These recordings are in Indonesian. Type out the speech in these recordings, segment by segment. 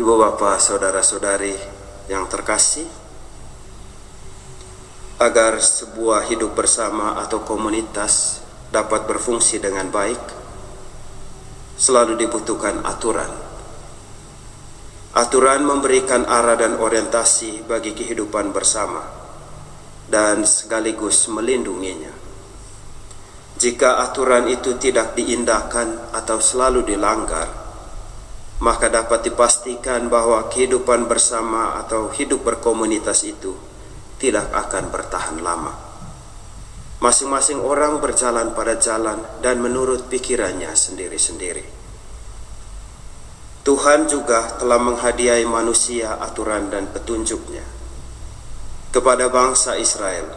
Ibu bapak saudara-saudari yang terkasih Agar sebuah hidup bersama atau komunitas dapat berfungsi dengan baik Selalu dibutuhkan aturan. Aturan memberikan arah dan orientasi bagi kehidupan bersama Dan sekaligus melindunginya. Jika aturan itu tidak diindahkan atau selalu dilanggar maka dapat dipastikan bahwa kehidupan bersama atau hidup berkomunitas itu tidak akan bertahan lama. Masing-masing orang berjalan pada jalan dan menurut pikirannya sendiri-sendiri. Tuhan juga telah menghadiahi manusia aturan dan petunjuknya. Kepada bangsa Israel,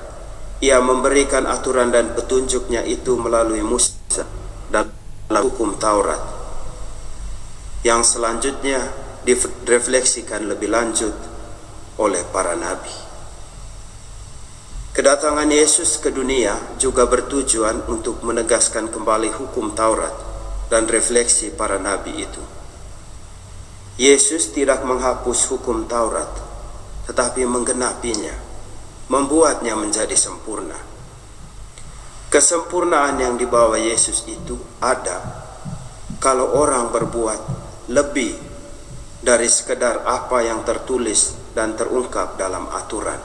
ia memberikan aturan dan petunjuknya itu melalui Musa dan hukum Taurat yang selanjutnya direfleksikan lebih lanjut oleh para nabi. Kedatangan Yesus ke dunia juga bertujuan untuk menegaskan kembali hukum Taurat dan refleksi para nabi itu. Yesus tidak menghapus hukum Taurat, tetapi menggenapinya, membuatnya menjadi sempurna. Kesempurnaan yang dibawa Yesus itu ada kalau orang berbuat lebih dari sekedar apa yang tertulis dan terungkap dalam aturan.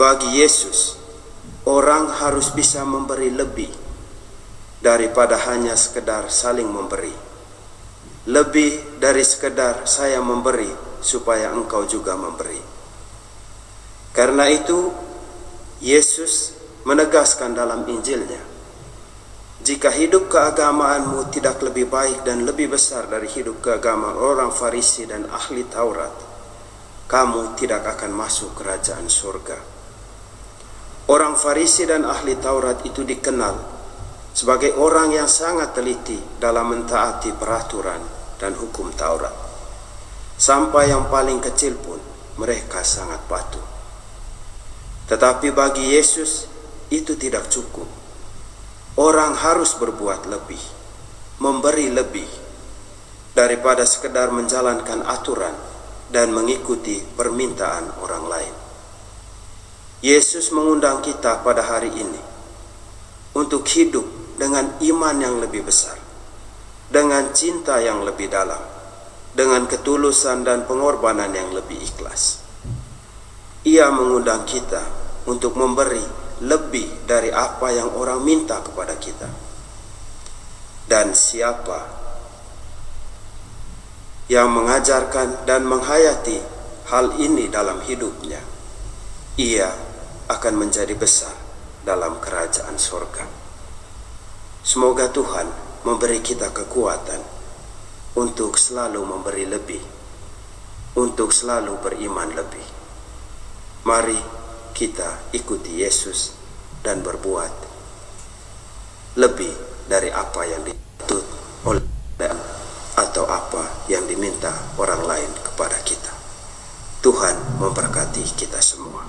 Bagi Yesus, orang harus bisa memberi lebih daripada hanya sekedar saling memberi. Lebih dari sekedar saya memberi supaya engkau juga memberi. Karena itu, Yesus menegaskan dalam Injilnya, jika hidup keagamaanmu tidak lebih baik dan lebih besar dari hidup keagamaan orang Farisi dan ahli Taurat, kamu tidak akan masuk kerajaan surga. Orang Farisi dan ahli Taurat itu dikenal sebagai orang yang sangat teliti dalam mentaati peraturan dan hukum Taurat. Sampai yang paling kecil pun mereka sangat patuh. Tetapi bagi Yesus itu tidak cukup Orang harus berbuat lebih, memberi lebih daripada sekedar menjalankan aturan dan mengikuti permintaan orang lain. Yesus mengundang kita pada hari ini untuk hidup dengan iman yang lebih besar, dengan cinta yang lebih dalam, dengan ketulusan dan pengorbanan yang lebih ikhlas. Ia mengundang kita untuk memberi lebih dari apa yang orang minta kepada kita. Dan siapa yang mengajarkan dan menghayati hal ini dalam hidupnya, ia akan menjadi besar dalam kerajaan sorga. Semoga Tuhan memberi kita kekuatan untuk selalu memberi lebih, untuk selalu beriman lebih. Mari kita ikuti Yesus dan berbuat lebih dari apa yang dituntut oleh atau apa yang diminta orang lain kepada kita. Tuhan memberkati kita semua.